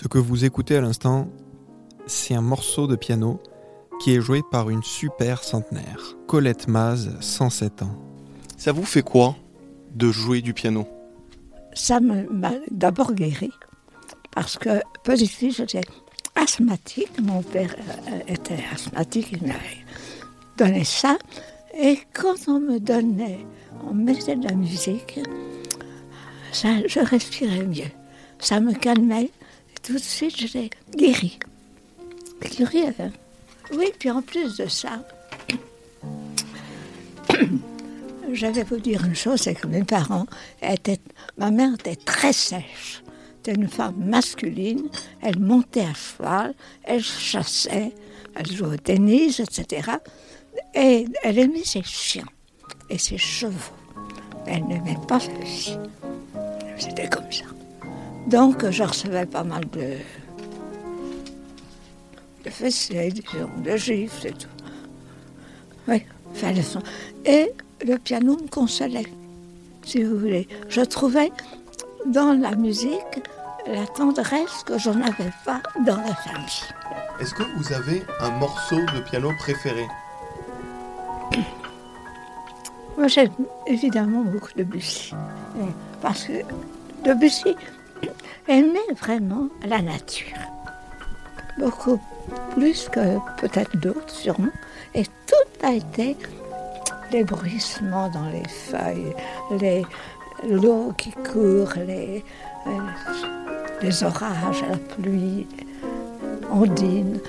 Ce que vous écoutez à l'instant, c'est un morceau de piano qui est joué par une super centenaire, Colette Maz, 107 ans. Ça vous fait quoi de jouer du piano? Ça m'a d'abord guéri, parce que petite fille, j'étais asthmatique. Mon père euh, était asthmatique, il m'avait donné ça. Et quand on me donnait, on mettait de la musique, ça, je respirais mieux. Ça me calmait. Tout de suite, j'étais guérie. Guérie, hein. Oui, puis en plus de ça, j'avais vous dire une chose, c'est que mes parents étaient, ma mère était très sèche. C'était une femme masculine. Elle montait à cheval, elle chassait, elle jouait au tennis, etc. Et elle aimait ses chiens et ses chevaux. Elle n'aimait pas fille. C'était comme ça. Donc, je recevais pas mal de, de fessées, de gifles et tout. Oui, fallait son. Et le piano me consolait, si vous voulez. Je trouvais dans la musique la tendresse que je n'avais pas dans la famille. Est-ce que vous avez un morceau de piano préféré? Moi, j'aime évidemment beaucoup Debussy. Parce que Debussy aimait vraiment la nature. Beaucoup plus que peut-être d'autres, sûrement. Et tout a été les bruissements dans les feuilles, les, l'eau qui court, les, euh, orages, la pluie, Ondine.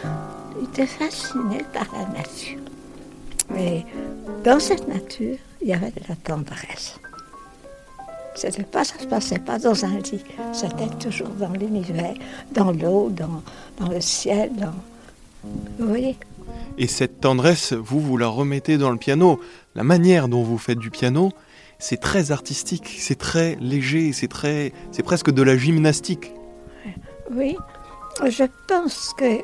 Il était fasciné par la nature. Mais dans cette nature, il y avait de la tendresse. C'était pas, ça ne se passait pas dans un lit, c'était toujours dans l'univers, dans l'eau, dans, dans le ciel. Dans... Vous voyez Et cette tendresse, vous, vous la remettez dans le piano. La manière dont vous faites du piano, c'est très artistique, c'est très léger, c'est très, c'est presque de la gymnastique. Oui, je pense que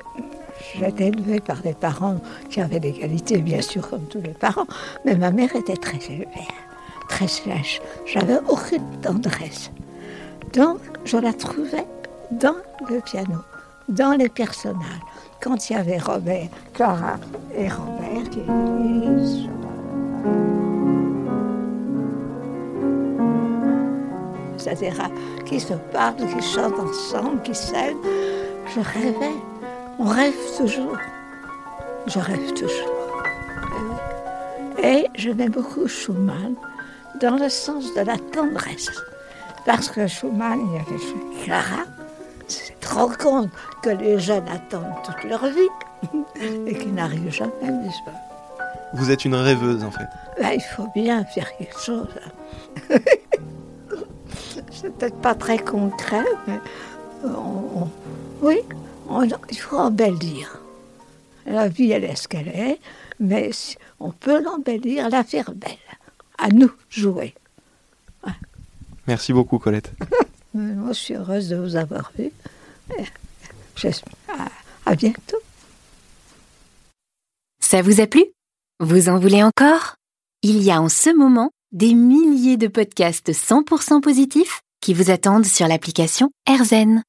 J'étais élevée par des parents qui avaient des qualités, bien sûr, comme tous les parents, mais ma mère était très sévère, sèche. J'avais aucune tendresse. Donc, je la trouvais dans le piano, dans les personnages. Quand il y avait Robert, Clara et Robert qui etc., qui se parlent, qui chantent ensemble, qui s'aiment, je rêvais. On rêve toujours. Je rêve toujours. Et mets beaucoup Schumann dans le sens de la tendresse. Parce que Schumann, il y avait Clara. C'est trop compte que les jeunes attendent toute leur vie et qu'ils n'arrivent jamais, n'est-ce pas? Vous êtes une rêveuse, en fait. Ben, il faut bien faire quelque chose. C'est peut-être pas très concret, mais oui, il faut embellir. La vie, elle est ce qu'elle est, mais on peut l'embellir, la faire belle. À nous, jouer. Merci beaucoup, Colette. Moi, je suis heureuse de vous avoir vu. À, à bientôt. Ça vous a plu? Vous en voulez encore? Il y a en ce moment des milliers de podcasts 100% positifs qui vous attendent sur l'application AirZen.